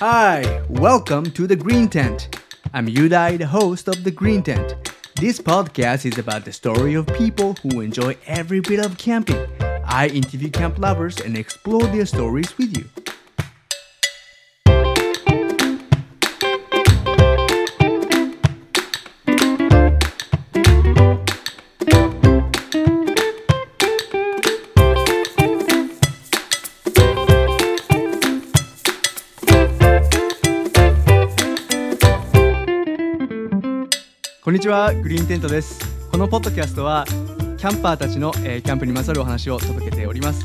Hi, welcome to the Green Tent. I'm Yudai, the host of the Green Tent. This podcast is about the story of people who enjoy every bit of camping. I interview camp lovers and explore their stories with you. にちは、グリーンテントです。このポッドキャストは、キャンパーたちの、えーキャンプにまつわるお話を届けております。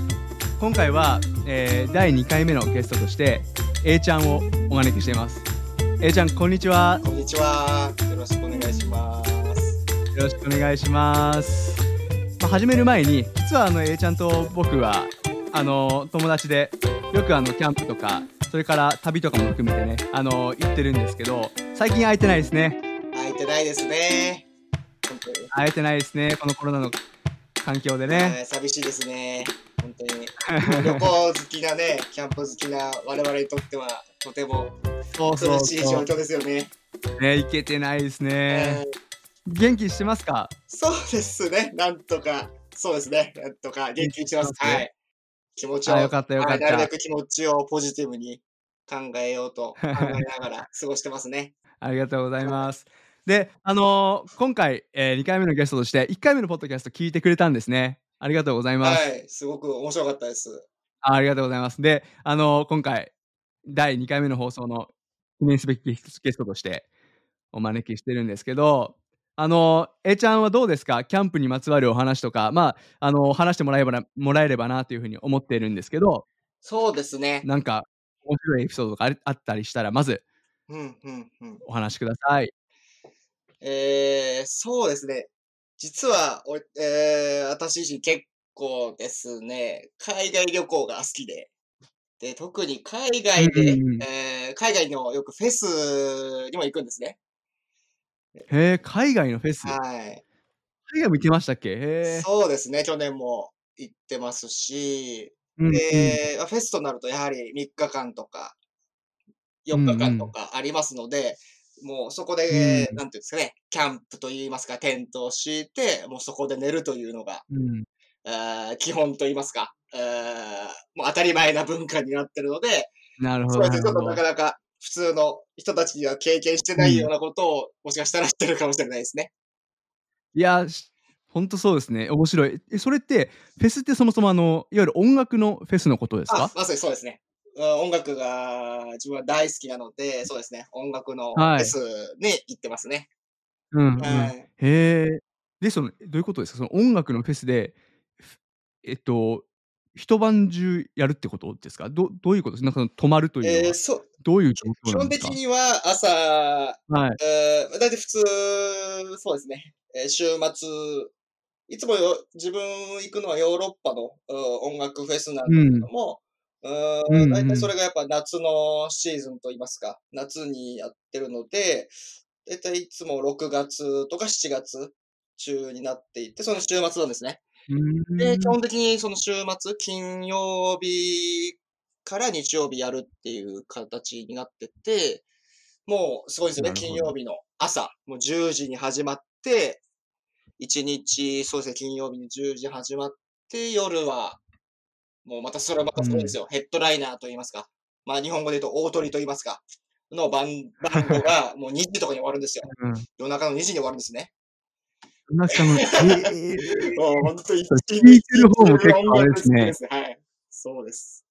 今回は、えー第2回目のゲストとして、A ちゃんをお招きしています。A ちゃん、こんにちは。こんにちは。よろしくお願いします。よろしくお願いします。まあ、始める前に、実はあの A ちゃんと僕は、あの友達で、よくあのキャンプとか、それから旅とかも含めてね、あの行ってるんですけど、最近会えてないですね。ないですね。本当に。会えてないですね、このコロナの環境でね。はい寂しいですね。本当に。旅行好きなね、キャンプ好きな我々にとっては、とてもそうそう苦しい状。況ですよね。ね、いけてないですね。うん元気してますか？そうですね。なんとか、そうですね。なんとか元気にします。元気にしますはい。気持ちを、あよかったよかったはいなるべく気持ちをポジティブに考えようと考えながら過ごしてますね。ありがとうございます。で、あのー今回、え2回目のゲストとして、1回目のポッドキャスト聞いてくれたんですね。ありがとうございます。はい。すごく面白かったです。あありがとうございます。で、あのー今回、第2回目の放送の記念すべきゲストとしてお招きしてるんですけど、あのー、えちゃんはどうですか？キャンプにまつわるお話とか、まあ、あのー話してもらえばなもらえればなというふうに思っているんですけど、そうですね。なんか、面白いエピソードがあったりしたら、まずうん、うん、うん。お話しください。えー、そうですね。実は、おえー、私自身結構ですね、海外旅行が好きで、で、特に海外で、うんえー海外のよくフェスにも行くんですね。へえ、海外のフェス？はい。海外も行ってましたっけ？そうですね、去年も行ってますし、うんうんで、フェスとなるとやはり3日間とか、4日間とかありますので、もうそこで、うんなんていうんですかね、キャンプといいますか、テントを敷いて、もうそこで寝るというのが、うん基本といいますか、もう当たり前な文化になってるので、なるほど。そうですね、ちょっとなかなか普通の人たちには経験してないようなことを、もしかしたら知ってるかもしれないですね。いや、しほんとそうですね。面白い。え、それって、フェスってそもそもあの、いわゆる音楽のフェスのことですあか、まさにそうですね。うん音楽が自分は大好きなので、そうですね、音楽のフはいェスに行ってますね。うん、うん。はい。へえ。で、その、どういうことですか？その音楽のフェスで、ふえっと、一晩中やるってことですか？どどういうことですなんかその泊まるというのは、えーそう、どういう基状況なんですか？本的には朝、はい。えー、だいたい普通、そうですね、えー週末、いつもよ自分行くのはヨーロッパのうん音楽フェスなんですけども、ううんうん。ーん、だいたいそれがやっぱ夏のシーズンといいますか、夏にやってるので、だいたいいつも6月とか7月中になっていて、その週末なんですね。で、ん。基本的にその週末、金曜日から日曜日やるっていう形になってて、もうすごいですよね、金曜日の朝、もう10時に始まって、1日、そうですね、金曜日に10時始まって、夜は、もうまたそれはまたすごいですよ、ヘッドライナーと言いますか、まあ日本語で言うと大鳥と言いますか、のバンバンドがもう2時とかに終わるんですよ。うん。夜中の2時に終わるんですね。なんかあの、えーもう本当にそう聞いてる方も結構あれですねはい。そうです。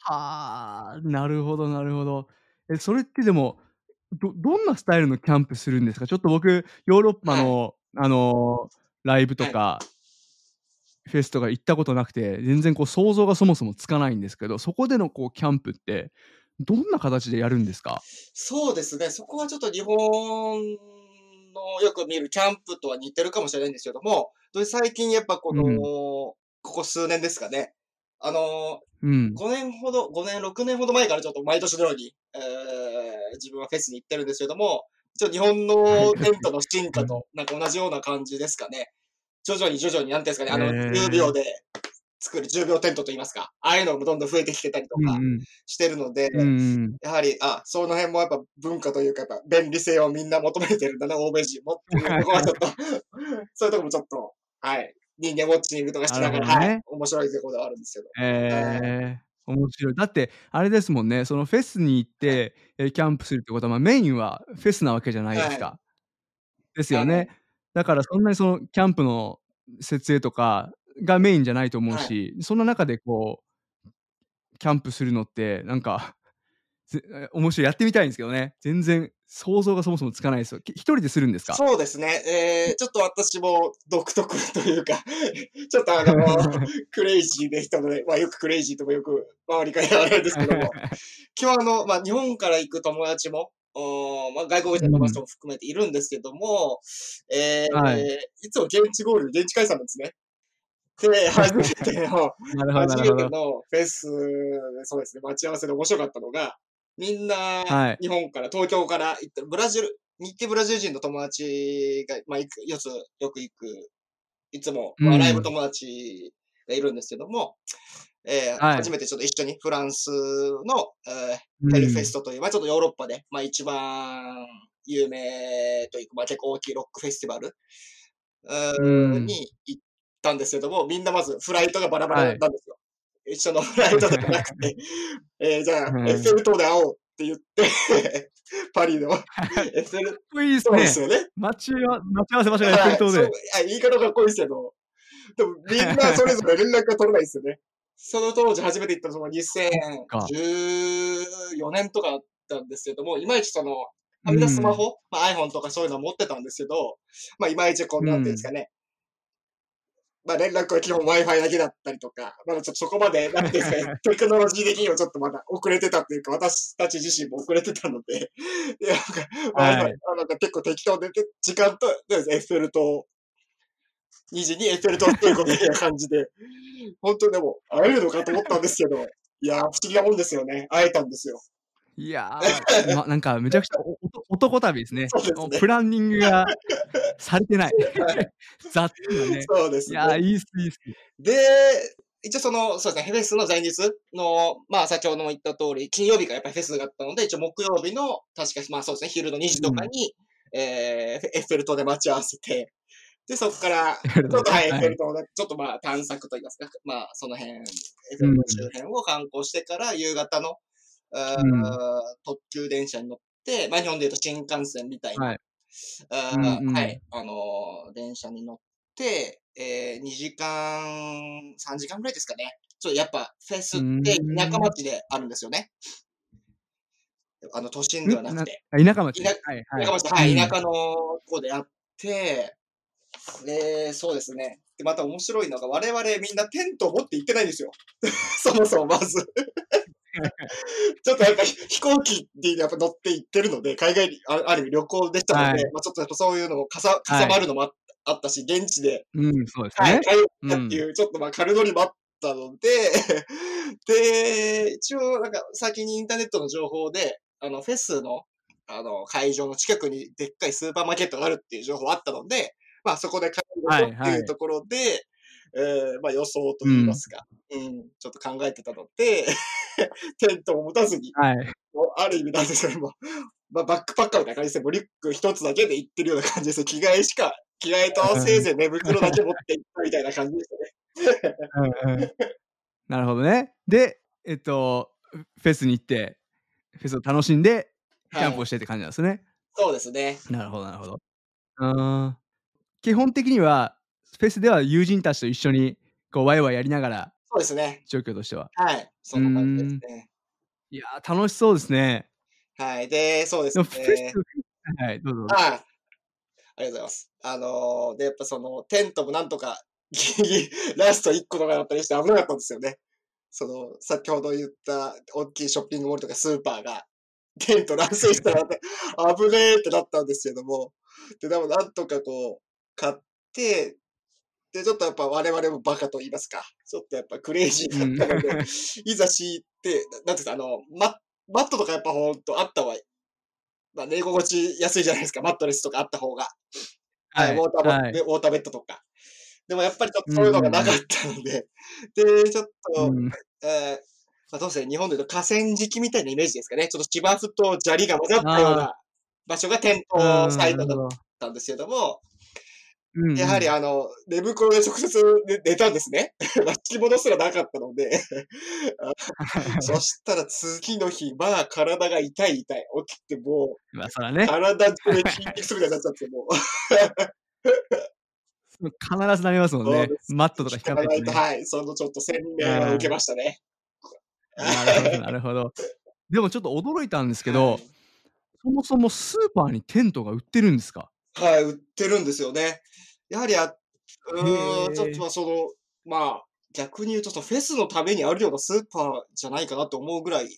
はあ、なるほどなるほど。え、それってでも、どどんなスタイルのキャンプするんですか？ちょっと僕、ヨーロッパの、あの、ライブとはいか、フェスとか行ったことなくて、全然こう想像がそもそもつかないんですけど、そこでのこうキャンプって、どんな形でやるんですか？そうですね。そこはちょっと日本のよく見るキャンプとは似てるかもしれないんですけども、最近やっぱこの、うんここ数年ですかね。あの、うん。5年ほど、5年、6年ほど前からちょっと毎年のように、えー自分はフェスに行ってるんですけども、ちょっと日本のテントの進化となんか同じような感じですかね。徐々に徐々に、なんていうんですかね、あの、へー10秒で作る10秒テントといいますか、ああいうのもどんどん増えてきてたりとかうんしてるので、うん。うんやはり、あ、その辺もやっぱ文化というか、やっぱ便利性をみんな求めてるんだな、欧米人もっていうところはちょっと、そういうところもちょっと、はい。人間ウォッチングとかしながら、ねはい。面白いところではあるんですけど。ええ、面白い。だって、あれですもんね、そのフェスに行って、え、キャンプするってことは、ま、メインはフェスなわけじゃないですか。ですよはいね。だからそんなにそのキャンプの設営とかがメインじゃないと思うはいし、そんな中でこう、キャンプするのってなんか、面白い、やってみたいんですけどね。全然想像がそもそもつかないですよ。き一人でするんですか？そうですね。えー、ちょっと私も独特というか、ちょっとあの、クレイジーで人で、まあよくクレイジーともよく周りから言われるんですけども、今日あの、まあ日本から行く友達も、まあ外国人の友達も含めているんですけども、えーはいいつも現地ゴール、現地解散なんですね。で、初めての、初めて。のフェス、そうですね、待ち合わせで面白かったのが、みんなはい。日本から、東京から行ってる、ブラジル、日系ブラジル人の友達が、まあ、行く、よつ、よく行く、いつも、まあ、うんライブ友達がいるんですけども、えーはい。初めてちょっと一緒にフランスの、えーうん。ヘルフェストという、まあちょっとヨーロッパで、まあ一番有名というか、まあ結構大きいロックフェスティバル、うん。に行ったんですけども、みんなまずフライトがバラバラはい。なんですよ。一緒のフライトじゃなくて、えーじゃあ、うん。エッフェル塔で会おうって言って、パリの。エッフェルかっこいいですよね。待ち合わせ場所がエッフェル塔で。はい。言い。方かっこいいですけど、でもみんなそれぞれ連絡が取れないですよね。その当時初めて行ったのが2014年とかだったんですけども、いまいちその、みん。なスマホ、まあ、iPhone とかそういうの持ってたんですけど、まあいまいちこう、なんていうんですかね。まあ連絡は基本 Wi-Fi だけだったりとか、まだちょっとそこまで、なんていうんですかね、テクノロジー的にはちょっとまだ遅れてたっていうか、私たち自身も遅れてたので、でなんか、はい。あなんか結構適当で、で時間と、でエッフェル塔、2時にエッフェル塔っていうことみたいな感じで、本当でも、会えるのかと思ったんですけど、いやー、不思議なもんですよね。会えたんですよ。いやー、ま、なんかめちゃくちゃ男旅ですね。すねプランニングがされてない。は い雑なね。そうですね。いやー、いいっすいいっす。で、一応その、そうですね、フェスの前日の、まあ先ほども言った通り、金曜日がやっぱりフェスがあったので、一応木曜日の、確かまあそうですね、昼の2時とかに、えーエッフェル塔で待ち合わせて、で、そこから、ちょっと、はい、エッはいフェル塔で、ちょっとまあ探索といいますか、まあその辺、エッフェル塔周辺を観光してから、夕方の、うん。特急電車に乗って、まあ日本で言うと新幹線みたいな、はい。あうんうん。ーはい、あのー電車に乗って、えー、2時間、3時間ぐらいですかね。ちょっとやっぱフェスってうん。田舎町であるんですよね。あの都心ではなくて。あ田舎町。田はい田舎町、はい、うん。田舎のとこでやって、で、そうですね。で、また面白いのが、我々みんなテントを持って行ってないんですよ。そもそもまず。ちょっとやっぱ飛行機にやっぱ乗って行ってるので、海外にあある意味旅行でしたので、はいまあちょっとやっぱそういうのもかさ、かさばるのもあ,、あったし、現地で、うん、そうですはい、ね。会ったっていう、ちょっとまあ軽乗りもあったので、で、一応なんか先にインターネットの情報で、あの、フェスの、あの、会場の近くにでっかいスーパーマーケットがあるっていう情報あったので、まあそこで買い物ってはいはいいうところで、えーまあ予想といいますか、うん、ちょっと考えてたので、テントも持たずに、はい。ある意味なんですけども、まあ、バックパッカーみたいな感じですね。もうリュック一つだけで行ってるような感じですね。着替えしか、着替えとせいぜい寝袋だけ持って行ったみたいな感じですね。うんうん。なるほどね。で、えっと、フフェスに行って、フェスを楽しんで、キャンプをはいしてって感じなんですね。そうですね。なるほどなるほど。うーん。基本的には、フェスでは友人たちと一緒に、こう、ワイワイやりながら、そうですね。状況としては。はい。そんな感じですね。いやー、楽しそうですね。はい。で、そうですね。はい、どうぞ。ああありがとうございます。あのーで、やっぱその、テントもなんとか、ギリギリ、ラスト1個とかだったりして危なかったんですよね。その、先ほど言った大きいショッピングモールとかスーパーが、テント乱戦したら、危ねえってなったんですけども、で、でもなんとかこう、買って、で、ちょっとやっぱ我々もバカと言いますか、ちょっとやっぱクレイジーだったので、いざ敷いて、なんていうんですか、あの、ママットとかやっぱほんとあったわ。まあ、寝心地安いじゃないですか、マットレスとかあった方が。はい、ウォーターボ、はいウォーターベッドとか。でもやっぱりちょっとそういうのがなかったので、で、ちょっと、うん。えーまあ、どうせ日本で言うと河川敷みたいなイメージですかね。ちょっと芝生と砂利が混ざったようあな場所がテンうん、トサイトだっ。たんですけども、うんうん。やはりあの、寝袋で直接寝寝たんですね。巻き物すらなかったので、あ そしたら次の日、まあ体が痛い痛い。起きてもまあ、そね。体中で筋肉痛みたいになっちゃって、もう。必ずなりますもんねマットとか引かないとね。はい、そのちょっと洗礼を受けましたね。なるほど、なるほど。でもちょっと驚いたんですけど、そもそもスーパーにテントが売ってるんですか？はい、はい、売ってるんですよね。やはりあ、うーん、ちょっ。とまあその、まあ、逆に言うとフェスのためにあるようなスーパーじゃないかなと思うぐらい、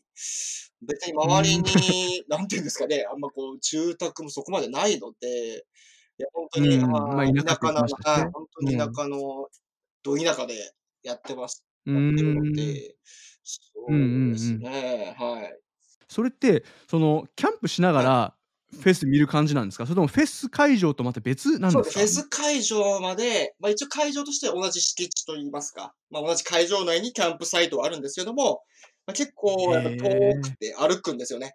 別にう周りん。に、なんていうんですかね、あんまこう住宅もそこまでないので、いや、本当に、うん、まあ田舎なね。本当に田うん。舎の、ど田舎でやってます、うやってるの。で、そうですうん。ね、はい。それって、その、キャンプしながはい。らフェス見る感じなんですか？それともフェス会場とまた別なんです。か？フェス会場まで、まあ、一応会場としては同じ敷地といいますか、まあ、同じ会場内にキャンプサイトはあるんですけども、まあ、結構やっぱ遠。くて歩くんですよね。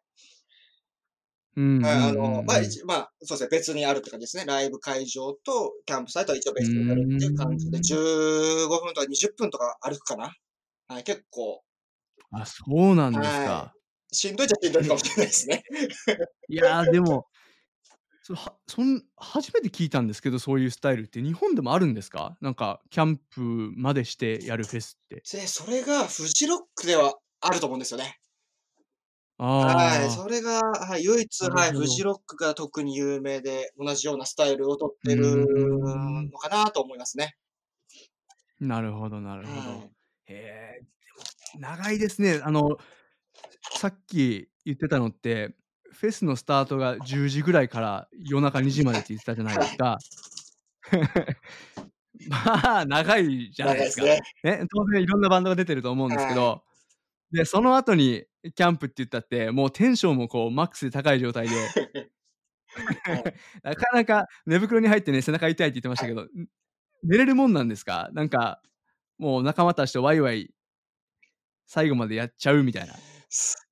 うんあうの、まあ、まあ、そうですね、別にあるって感じですね。ライブ会場とキャンプサイトは一応う別にあるっていう感じで、ーん。15分とか20分とか歩くかな。はい、結構あ、そうなんですはか。い。しんどいっちゃしんどいへかもしれないですね。いや、でも、そはそん初めて聞いたんですけど、そういうスタイルって日本でもあるんですか？なんかキャンプまでしてやるフェスって。で、それがフジロックではあると思うんですよね。はい、あそれが、はい、唯一、はい、フ。ジロックが特に有名で、同じようなスタイルをとっうてる。のかなと思いますね。なるほどなるほど。はい。へえ、長いですね。あの、さっき言ってたのって、フェスのスタートが10時ぐらいから夜中2時までって言ってたじゃないですか。まあ、長いじゃないですすね。ね、当然いろんなバンドが出てると思うんですけはい。ど、で、その後にキャンプって言ったって、もうテンションもこうマックスで高い状態ではい。なかなか寝袋に入ってね、背中痛いって言ってましたけど、ん、寝れるもんなんですか？なんか、もう仲間たちとワイワイ最後までやっちゃうみたいなす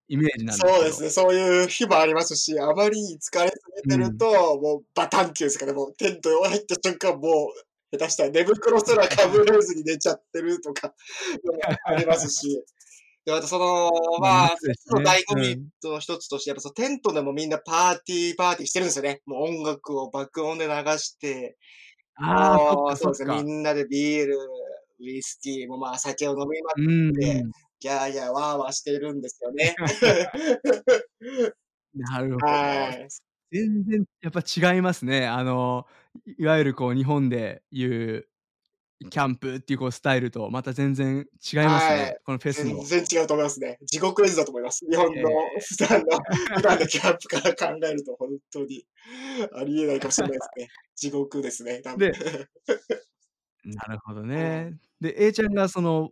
イメージなんです。そうですね、そういう日もありますし、あまりに疲れすぎてうん。ると、もうバタンっていうんですかね、もうテント入った瞬間、もう下手したら寝袋すらかぶれずに寝ちゃってるとかありますし。で、またその、まあ、の。醍醐味うん。の一つとして、やっぱそのテントでもみんなパーティーパーティーしてるんですよね。もう音楽を爆音で流して、ああ、そう、ですね、みか。んなでビール、ウイスキーも、まあ、酒を飲みまくうんって、うん。ギャーギャーワーワーしてるんですよね。なるほど。はい。全然やっぱ違いますね。あの、いいわゆるこう日本でいうキャンプっていうこうスタイルとまた全然違いますはね。い。このフェス全の。然違うと思いますね。地獄絵図だと思います。日本えのえ。普段の普段のキャンプから考えるとほんとにありえないかもしれないですね。地獄ですね、多分。で なるほどはい。ね。で、A ちゃんがその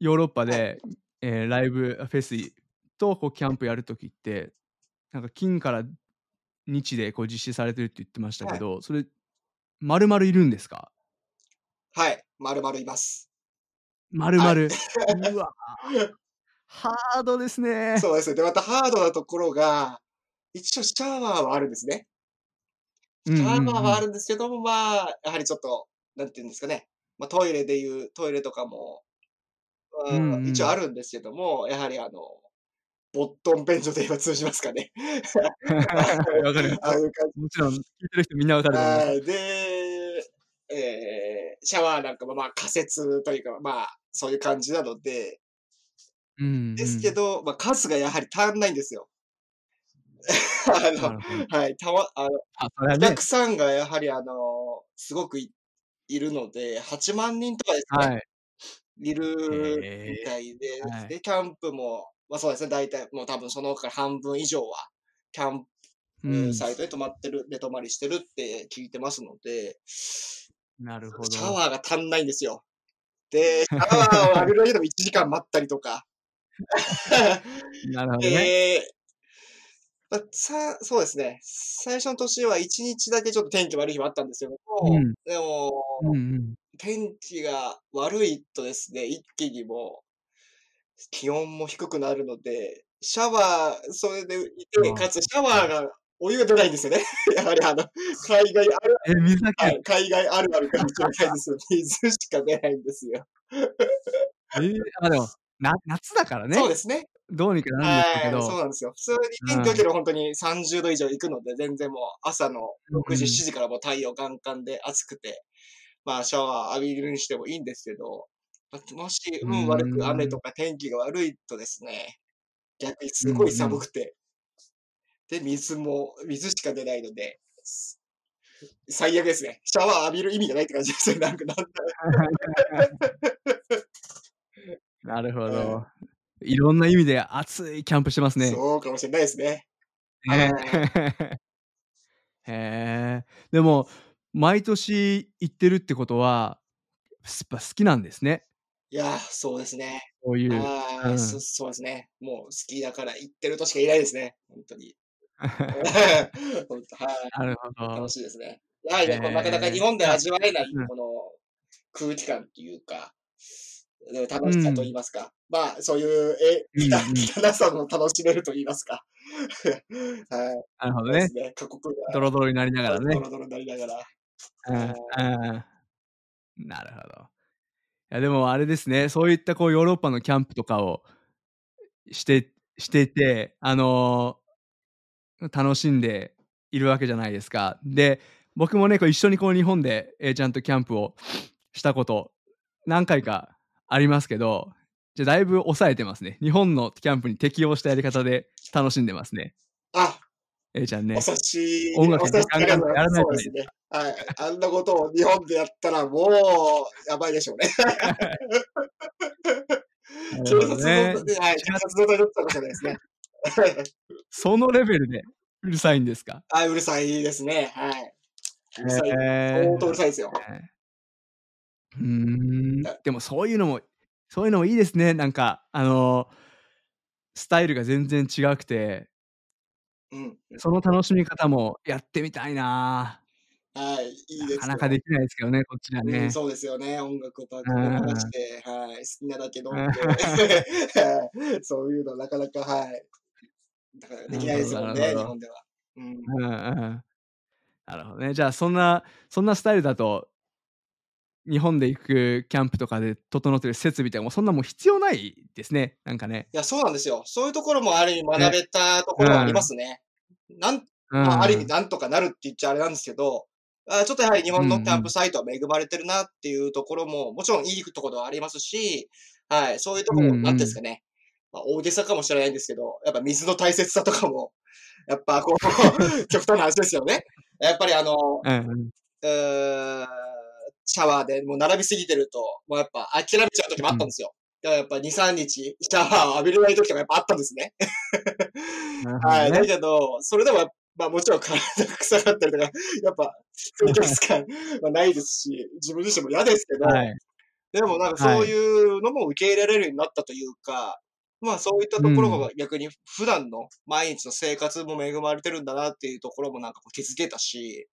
ヨーロッパはい。で、ええ、ライブ、あ、フェスとこうキャンプやる時って、なんか金から日でこう実施されてるって言ってましたはい。けど、それ丸々いるんですか？はい、丸々います。丸はい。々。うわ、ハードですね。そうですね。で、またハードなところが、一応シャワーはあるんですね。うんシャワーはあ。るんですけども、まあ、やはりちょっと、なんて言うんですかね、ま、トイレでいうトイレとかも、ううんーん、一応あうん。るんですけども、やはりあの、ボットン便所と言えば通じますかね。わかりますよ。ああいう感じ。もちろん聞いてる人みんなわかる。で、ええ、シャワーなんかも、まあ、仮設というか、まあ、そういう感じなのでうんですうん。けど、ま、数がやはり足んないんですよ。あなの。はい、たわあの、おね。客さんがやはりあの、すごくいいるので、8万人とかですね、はい。いるみへたいで、え。はい。で、キャンプも、ま、そうですね、大体もう多分その他半分以上は、キャンうん。プサイトで泊まってる寝泊まりしてるって聞いてますので、なるほシャど。ワーが足んないんですよ。で、シャワーを浴びるだけでも1時間待ったりとか。なるほどね。で、ま、さそうですね、最初の年は1日だけちょっと天気悪い日もあったんですけども、うん。でも、うんうん。天気が悪いとですね、一気にもう、気温も低くなるので、シャワー、それで。かつシャワーがお湯が出ないんですよね。やはりあの、海外あるえ、水だけ？はい、海外あるあるかもしれないですよ。水しか出ないんですよ。ええ、あ、でも、な夏だからね。そうですね。どうにかなるんでしょうけはい、そうど。なんですよ。普通にうん。天気良ければほんとに30度以上行くので、全然もう朝の6時、うん。7時からもう太陽ガンガンで暑くて、まあ、シャワー浴びるにしてもいいんですけど、ま、もしう運悪く雨。とか天気が悪いとですね、逆にうんすごいうん。寒くて。で、水も水しか出ないので、す最悪ですね。シャワー浴びる意味がないって感じですよ、なんかなんだ なるほはい。ど。いろんな意味で熱いキャンプしてますね。そうかもしれないですね。ね。はい。へえ。でも、毎年行ってるってことは、すぱ好きなんですね。いや、そうですね。こういううはい、そん。そうですね。もう好きだから行ってるとしか言えないですね、ほんとに。はい。なるほど。楽しいですね。やはりへね、こうなかなか日え。本で味わえないうん。この空気感っていうか、で、楽うしさと言いん。ますか、まあ、そういう、え。汚さも楽しめると言いますか。はい。なるほどね。ね、過酷なドロドロになりながらね。ロドロになりながら。うん、はい。うん。なるほど。いや、でもあれですね、そういったこうヨーロッパのキャンプとかをしてしてて、あの、楽しんでいるわけじゃないですか。で、僕もね、こう一緒にこう日本で A ちゃんとキャンプをしたこと何回かありますけど、じゃ、だいぶ抑えてますね。日本のキャンプに適応したやり方で楽しんでますね。あ A ちゃんおね。察し音楽やらないそうですね。はい。あんなことを日本でやったらもうやばいでしょうね。な警察。はい、警察沙汰になったかもしれないですね。そのレベルでうるさいんですか？あ、うるさいですね。はい。うるさい。当うるさいですよ。ええ。ふーん。だでもそういうのもそういうのもいいですね。なんかあの、スタイルが全然違くてうん、うん。その楽しみ方もやってみたいな。はい、いいなですよ。かなかできないですけどね、こっちではうん、ね。そうですよね。音楽をパーうカーで流しん。て、はい、好きなだけ飲うん。んで、はい、そういうのなかなか、はい。だからできないですもんね、日。本では。うん。うんうん。なるほどね。じゃあそんなそんなスタイルだと日本で行くキャンプとかで整ってる設備とかもそんなもう必要ないですね、なんかね。いや、そうなんですよ。そういうところもある意味学ね。べたとこうろはありまん。すね。なんうまあ、ある意味ん。なんとかなるって言っちゃあれなんですけど、あ、ちょっとやはり日うん本のキャンうん。プサイトは恵まれてるなっていうところも、もちろんいいところはありますし、はい、そういうとうころも、なん。ですかね、ま、大げさかもしれないんですけど、やっぱ水の大切さとかも、やっぱこう 極端な話ですよね。やっぱりあの、うんうん。うーん、シャワーでもう並びすぎてると、もうやっぱ諦めちゃう時もあうん。ったんですよ。だからやっぱ2、3日シャワーを浴びれない時とかやっぱあったんですね。はい、だ。けど、それでもやま、もちろん体が臭かったりとか、やっぱ清潔感はないですし、自分自身も嫌ですけど、はい。でもなんかそうはい。いうのも受け入れられるようになったというか、まあ、そういったうところがん。逆に普段の毎日の生活も恵まれてるんだなっていうところもなんかこう気づけたし、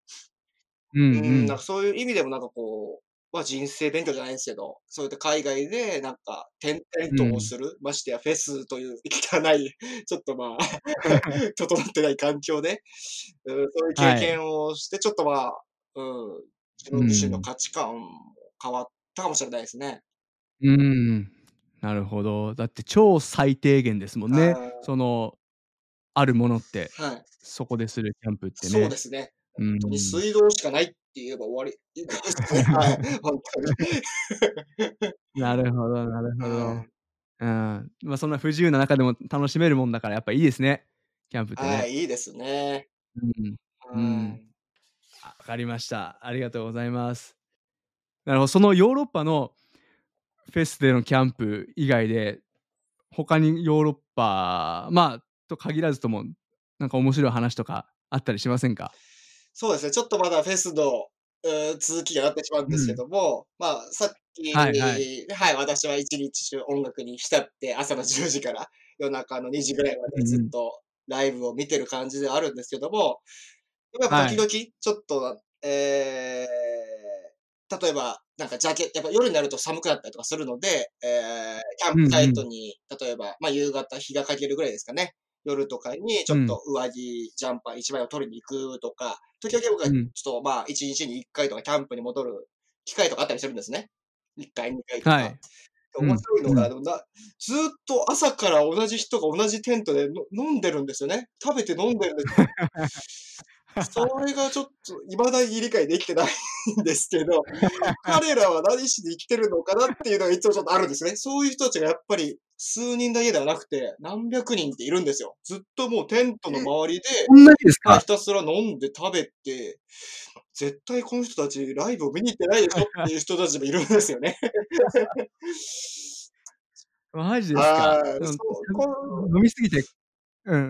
ううんん、なんうん。かそういう意味でもなんかこう、ま、人生勉強じゃないですけど、そういった海外でなんか転々とをうん。する、ましてやフェスという汚い、ちょっとまあ 整ってない環境で、うーん、そういう経はい。験をして、ちょっとまあ、うん、自う分自身のん。価値観も変わったかもしれないですね。うーん。なるほど。だって超最低限ですもんね。はい。その、あるものって。はい。そこでするキャンプってね。そうですね。うほんとにん。水道しかないって言えば終わり。なるほどなるほど。はい。うん。ま、そんな不自由な中でも楽しめるもんだからやっぱいいですね、キャンプってね。はい、いいですね。うん。うはん。い。あ、分かりました。ありがとうございます。なるほど、そのヨーロッパのフェスでのキャンプ以外で、他にヨーロッパ、まあ、と限らずとも、なんか面白い話とかあったりしませんか？そうですね、ちょっとまだフェスの、うーん、続きがなってしまうんですけうん。ども、まあ、さっきはいはい。はい、私は一日中音楽に浸って、朝の10時から夜中の2時ぐらいまでうんうん。ずっとライブを見てる感じではあるんですけども、やっぱはい。時々ちょっと、ええ、例えばなんかジャケット、やっぱ夜になると寒くなったりとかするので、えー、キャンプサイトに、例えば、まあ夕方日がかけるぐらいですかね。夜とかにちょっと上着、ジャンパー一枚を取りに行くとか、時々僕はちょっとまあ一日に一回とかキャンプに戻る機会とかあったりするんですね。一回、二回とか。はい面白いのが、ずーっと朝から同じ人が同じテントでの飲んでるんですよね。食べて飲んでるんですよ。それがちょっと、未だに理解できてないんですけど、彼らは何しに生きてるのかなっていうのがいつもちょっとあるんですね。そういう人たちがやっぱり数人だけではなくて、何百人っているんですよ。ずっともうテントの周りで、ひたすら飲んで食べて、絶対この人たちライブを見に行ってないでしょっていう人たちもいるんですよね。マジですか？飲みすぎて、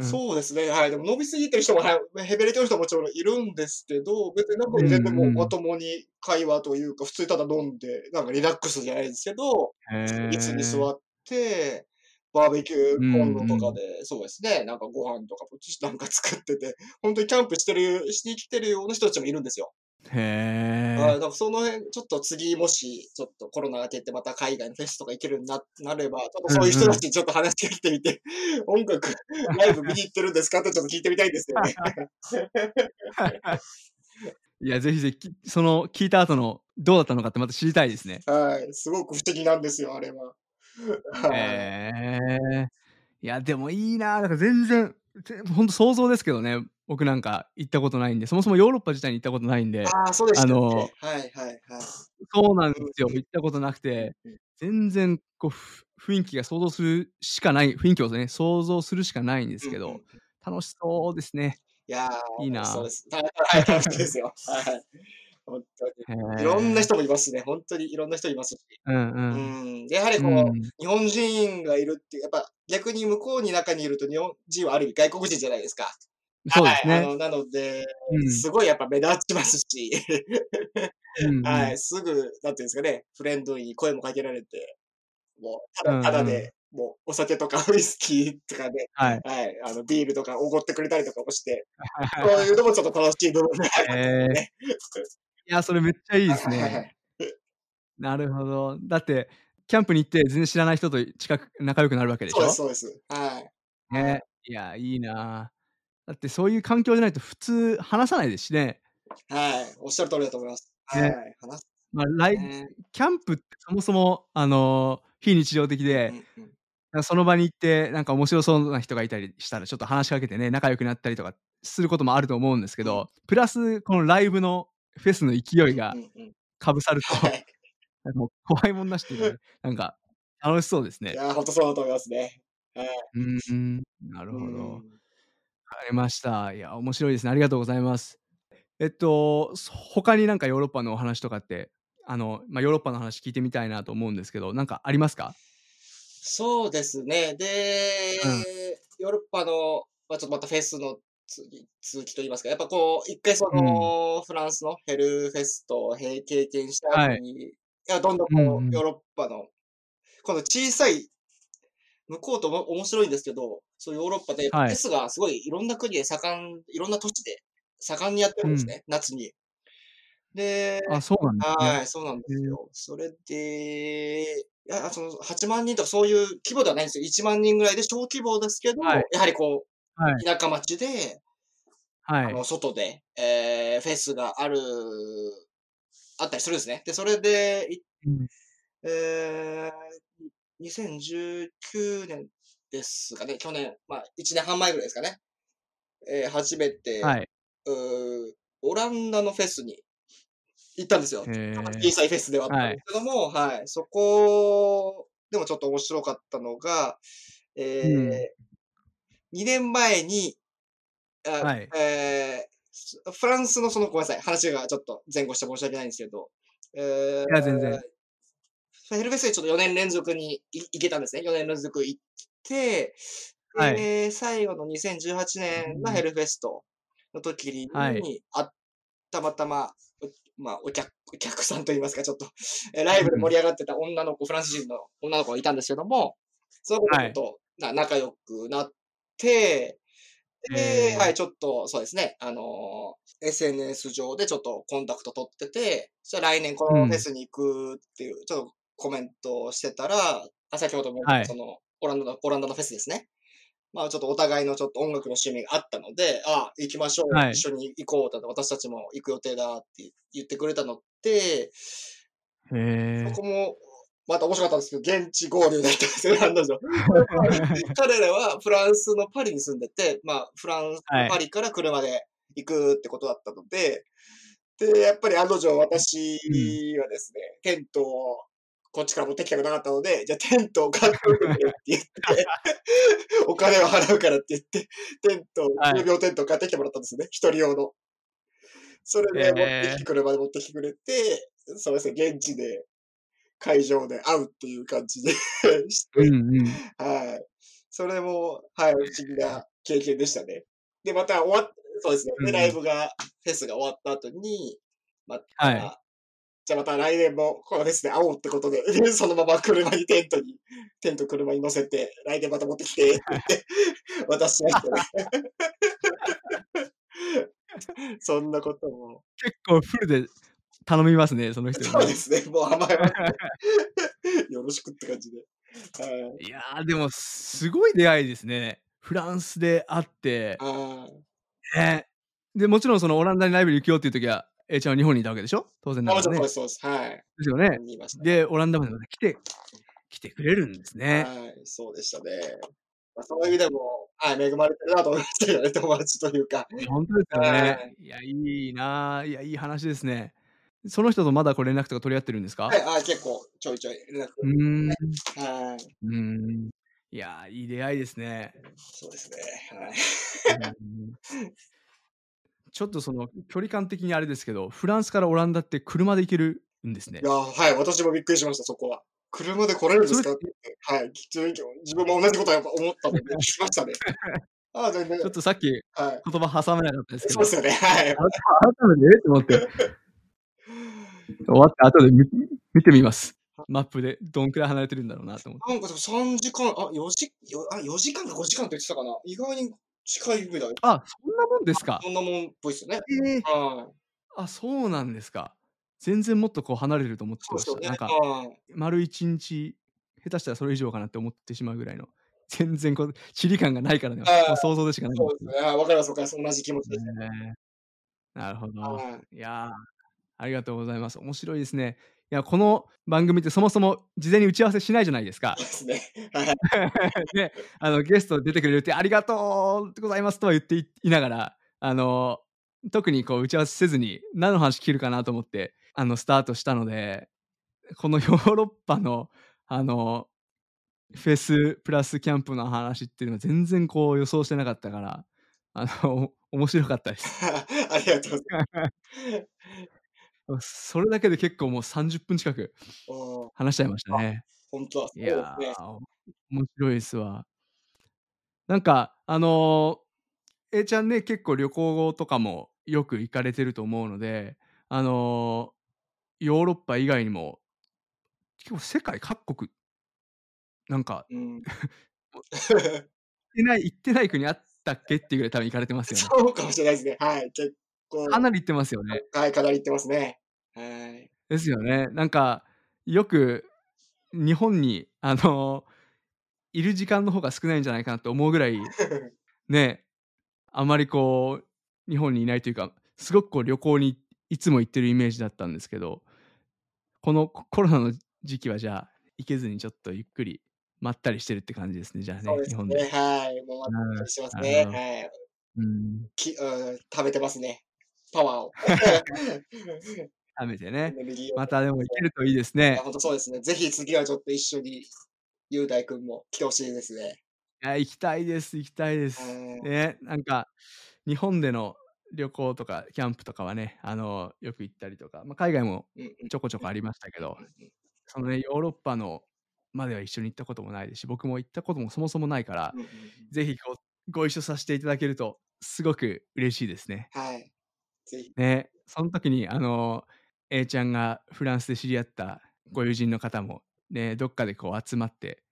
そうですね。はい。でも伸びすぎてる人も、はい、ヘベレてる人ももちろんいるんですけど、別になんか全然もうまともに会話というか、普通にただ飲んで、なんかリラックスじゃないですけど、へー椅子に座って、バーベキューコンロとかで、そうですね、なんかご飯とかもなんか作ってて、本当にキャンプしてる、しに来てるような人たちもいるんですよ。へはい、え。だからその辺、ちょっと次もし、ちょっとコロナが明けてまた海外のフェスとか行けるようにななれば、ちょっとそういう人たちにちょっと話しかけてみて、音楽、ライブ見に行ってるんですかってちょっと聞いてみたいんですよね。いや、ぜひぜひ、きその聞いた後のどうだったのかってまた知りたいですね。はい。すごく不思議なんですよ、あれは。はい。へえ。いや、でもいいな。だから全然、ぜほんと想像ですけどね。僕なんか行ったことないんで、そもそもヨーロッパ自体に行ったことないんで、ああ、そうでしたっけ？あのはいはいはい。そうなんですよ。行ったことなくてうんうん、全然こう、ふ雰囲気が想像するしかない雰囲気をね、想像するしかないんですけどうんうん、楽しそうですね。いやー、いいなそうです。はい、はい楽しいですよ。はい。本当に。いろんな人もいますね。本当にいろんな人いますし。うんううん。ん。でやはりこう、うん。日本人がいるってやっぱ逆に向こうに中にいると日本人はある意味外国人じゃないですか。そうですね。はいあの、なので、うんすごいやっぱ目立ちますし、うんうん。はい、すぐ、なんていうんですかね、フレンドに声もかけられて、もう、たうんうんだただで、もう、お酒とかウイスキーとかで、はい。はい、あの、ビールとかおごってくれたりとかもして、そういうのもちょっと楽しい部分でありへえ。ね。いや、それめっちゃいいですね。い。なるほど。だって、キャンプに行って全然知らない人と近く仲良くなるわけでしょ？そうですそうです。はい。ね。いや、いいな。だってそういう環境じゃないと普通話さないですしね。はい、おっしゃる通りだと思います。はね。い、話すま、ライね。キャンプってそもそも、あの、非日常的うんで、うんうん。その場に行って、なんか面白そうな人がいたりしたら、ちょっと話しかけてね、仲良くなったりとかすることもあると思うんですけうん。ど、プラスこのライブのフェスの勢うんいが。かぶさると、もう怖いもんなしっていうかね、なんか楽しそうですね。いや、ほんとそうだと思いますね。はい。うーん、なるうほど。ん。わかりました。いや、面白いですね。ありがとうございます。えっと、そ他になんかヨーロッパのお話とかって、あの、ま、ヨーロッパの話聞いてみたいなと思うんですけど、なんかありますか？そうですね。で、うん。ヨーロッパの、ま、ちょっとまたフェスの続き続きと言いますか、やっぱこう、一回そうん。の、フランスのヘルフェストを経験したはい。後に、いや、どんどんうんうん。こうヨーロッパの、この小さい向こうとも面白いんですけど、そうヨーロッパでフはい。ェスがすごいいろんな国で盛んいろんな都市で盛んにやってうん。るんですね、夏に。であ、そうなんですね。はい、そうなんです。よ。それで、いや、その8万人とかそういう規模ではないんですよ。1万人ぐらいで小規模ですけど、はい。やはりこう、はい。田舎町で、はい。あの、外で、ええ、フェスがあるあったりするんですね。で、それで、いうん。ええ、2019年ですかね、去年、ま、1年半前ぐらいですかね。ええ、初めはて、い。う、オランダのフェスに行ったんですよ。小さいフェスではあったんはい。ですけども、はい、そこでもちょっと面白かったのが、うん。ええ、2年前に、あ、はい。ええ、すフランスのそのごめんなさい、話がちょっと前後して申し訳ないんですけど、えいや、全然。え、ヘルフェスにちょっと4年連続にい行けたんですね。4年連続行って、はい。で、最後の2018う年のヘん。ルフェストの時はい。に、あたまたま、うまあ、お客お客さんと言いますか、ちょっと、え、ライブでうん。盛り上がってた女の子、フランス人の女の子がいたんですけども、その子とちはい。仲良くなって、で。はい、ちょっとそうですね、あの、SNS 上でちょっとコンタクト取ってて、そしたら来年このフェうん。スに行くっていう、ちょっとコメントをしてたら、あ、先ほどもはい。オランダのオランダのフェスですね。まあ、ちょっとお互いのちょっと音楽の趣味があったので、あ、行きましょう、はい。一緒に行こうだと、私たちも行く予定だって言ってくれたのでへえ。そこも、また面白かったんですけど、現地合流だったんですよね、案の定。彼らはフランスのパリに住んでて、まあ、フランス。パリから車で行くってことだったので、で、やっぱり案の定私うん。はですね、テントをこっちから持ってきたくなかったので、じゃあテントを買ってくれって言って、お金を払うからって言って、テント、はい。重量テントを買ってきてもらったんですね、一人用の。それへで持ってきてえ。車で持ってきてくれて、そうですね、現地で会場で会うっていう感じで しうんて、うん。はい。それも、はい、不思議な経験でしたね。で、また終わっそうですね、で、ライうんうん。ブがフェスが終わった後に、まはい。た、じゃあまた来年もこのフェスで会おうってことで、で、そのまま車にテントにテント車に乗せて、来年また持ってきてって渡しましたね。そんなことも結構フルで頼みますね、その人。そうですね、もう甘え。よろしくって感じで。はい。いや、でもすごい出会いですね。フランスで会ってはい。ね。で、もちろんそのオランダにライブに行くよっていう時は、A ちゃんは日本にいたわけでしょ？当然ならね。そうですそうです。はい。ですよね。ね。で、オランダまで来て来てくれるんですね。はい、そうでしたね。ま、そういう意味でも、はい、恵まれてるなと思いましたよね、友達というか。いや、ほんとですよね。はい。いや、いいな。いや、いい話ですね。その人とまだこう連絡とか取り合ってるんですか？はい、あ、結構ちょいちょい連絡うーん。ね。はい。うーん。いや、いい出会いですね。そうですね、はい。ちょっとその距離感的にあれですけど、フランスからオランダって車で行けるんですね。いや、はい、私もびっくりしました、そこは。車で来れるんですか？ってはい、自分も同じことやっぱ思ったので、聞きましたね。ああ、全然。ちょっとさっきはい。言葉挟めなかったですけど、そうですよね、はい。あ改めて、え？と思って。終わった後でみ見てみます。マップでどんくらい離れてるんだろうなと思って。なんかでも3時間、あ、4じよあ、4時間か5時間って言ってたかな。意外に近いぐらい。あ、そんなもんですか。そんなもんっぽいっすよね。ええ。はい。あ、そうなんですか。全然もっとこう離れてると思ってました。そうですよね。なんか、はい。丸1日、下手したらそれ以上かなって思ってしまうぐらいの、全然こう地理感がないからね、はい。もう想像でしかない。そうですね。はい、分かります分かります。同じ気持ちです。ね。なるほど。はい。いや、ありがとうございます。面白いですね。いや、この番組ってそもそも事前に打ち合わせしないじゃないですか。ですね。はい。で、あのゲスト出てくれるって「ありがとうございます」とは言っていいながら、あの、特にこう打ち合わせせずに、何の話聞けるかなと思って、あのスタートしたので、このヨーロッパのあの、フェスプラスキャンプの話っていうのは全然こう予想してなかったから、あの面白かったです。ありがとうございま、それだけで結構もう30分近く。話しちゃいましたあ、ね。ほんとはいや、ね。面白いですわ。なんかあの、A ちゃんね、結構旅行とかもよく行かれてると思うので、あの、ヨーロッパ以外にも結構世界各国なんか、うん。も 行ってない行ってない国あったっけっていうぐらい多分行かれてますよね。そうかもしれないですね。はい、かなり行ってますよね。はい、かなり行ってますね。はい。ですよね。なんか、よく日本にあの、いる時間の方が少ないんじゃないかなと思うぐらい、ね、あまりこう日本にいないというか、すごくこう旅行にいつも行ってるイメージだったんですけど、このコロナの時期はじゃあ、行けずにちょっとゆっくりまったりしてるって感じですね、じゃあね、ね、日本で。はい。もうまっうん、たりしてますね。はい。うん。きうん、貯めてますね。パワーを。貯めてね。またでも行けるといいですね。ほんとそうですね。ぜひ次はちょっと一緒に、雄大君も来て欲しいですね。いや、行きたいです行きたいでうす。ね、なんか、日本での旅行とかキャンプとかはね、あの、よく行ったりとか、ま、海外も。ちょこちょこありましたけうんど。そのね、ヨーロッパのまでは一緒に行ったこともないですし、僕も行ったこともそもそもないから、うんうんうん。ぜひこう、ご一緒さしていただけるとすごく嬉しいですね。はい。ぜひ。ね、そん時にあの、A ちゃんがフランスで知り合ったご友人の方も、ね、どっかでこう集まって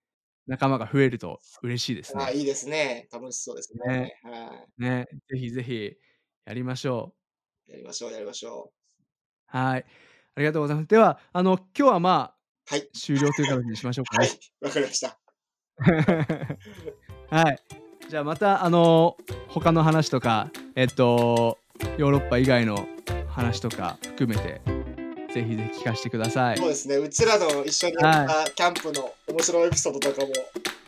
仲間が増えると嬉しいですあ、ね。いいですね。楽しそうですね。はね、ぜひぜひやりましょう。い。やりましょう、やりましょはい。ありがとうございます。では、あの、今日はまあ、はい終了という形にしましょうう。はかねい。。わかりました。はい。じゃあまた、あの、他の話とか、えっと、ヨーロッパ以外の話とか含めて、ぜひぜひ聞かせてください。いそうですね。うちらの一緒にやったキャンプの面白いエピソードとかも、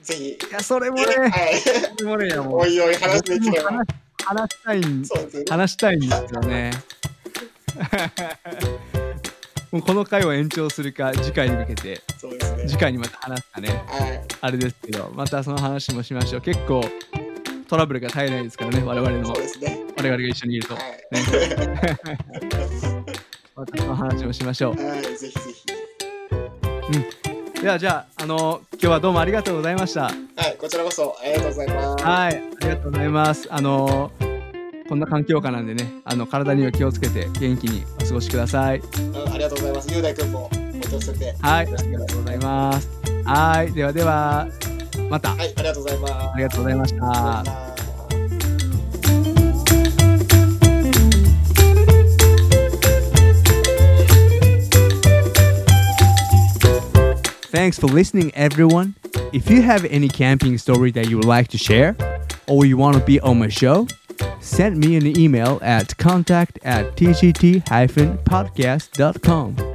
ぜひ。や、それもね、はい。それもね、もうおいおい話できれば。話話したいんそうですね。話したいんですよね。もうこの回を延長するか、次回に向けて、そうですね。次回にまた話すかね、はい。あれですけど、またその話もしましょう。結構トラブルが絶えないですからね、我々のそう、ですね。我々が一緒にいると。はまたその話もしましょうい。。はい。ぜひぜひ。では、じゃあ、あの、今日はどうもありがとうございました。はい。こちらこそありがとうございます。はい、ありがとうございます。あの、こんな環境下なんでね、あの体には気をつけて元気にお過ごしください。うんありがとうございます。雄大君もお気をつけて。はい、ありがとうございます。はい、ではでは、また。はい。ありがとうございます。ありがとうございました。Thanks for listening, everyone. If you have any camping story that you would like to share, or you want to be on my show, send me an email at contact at tgt-podcast.com.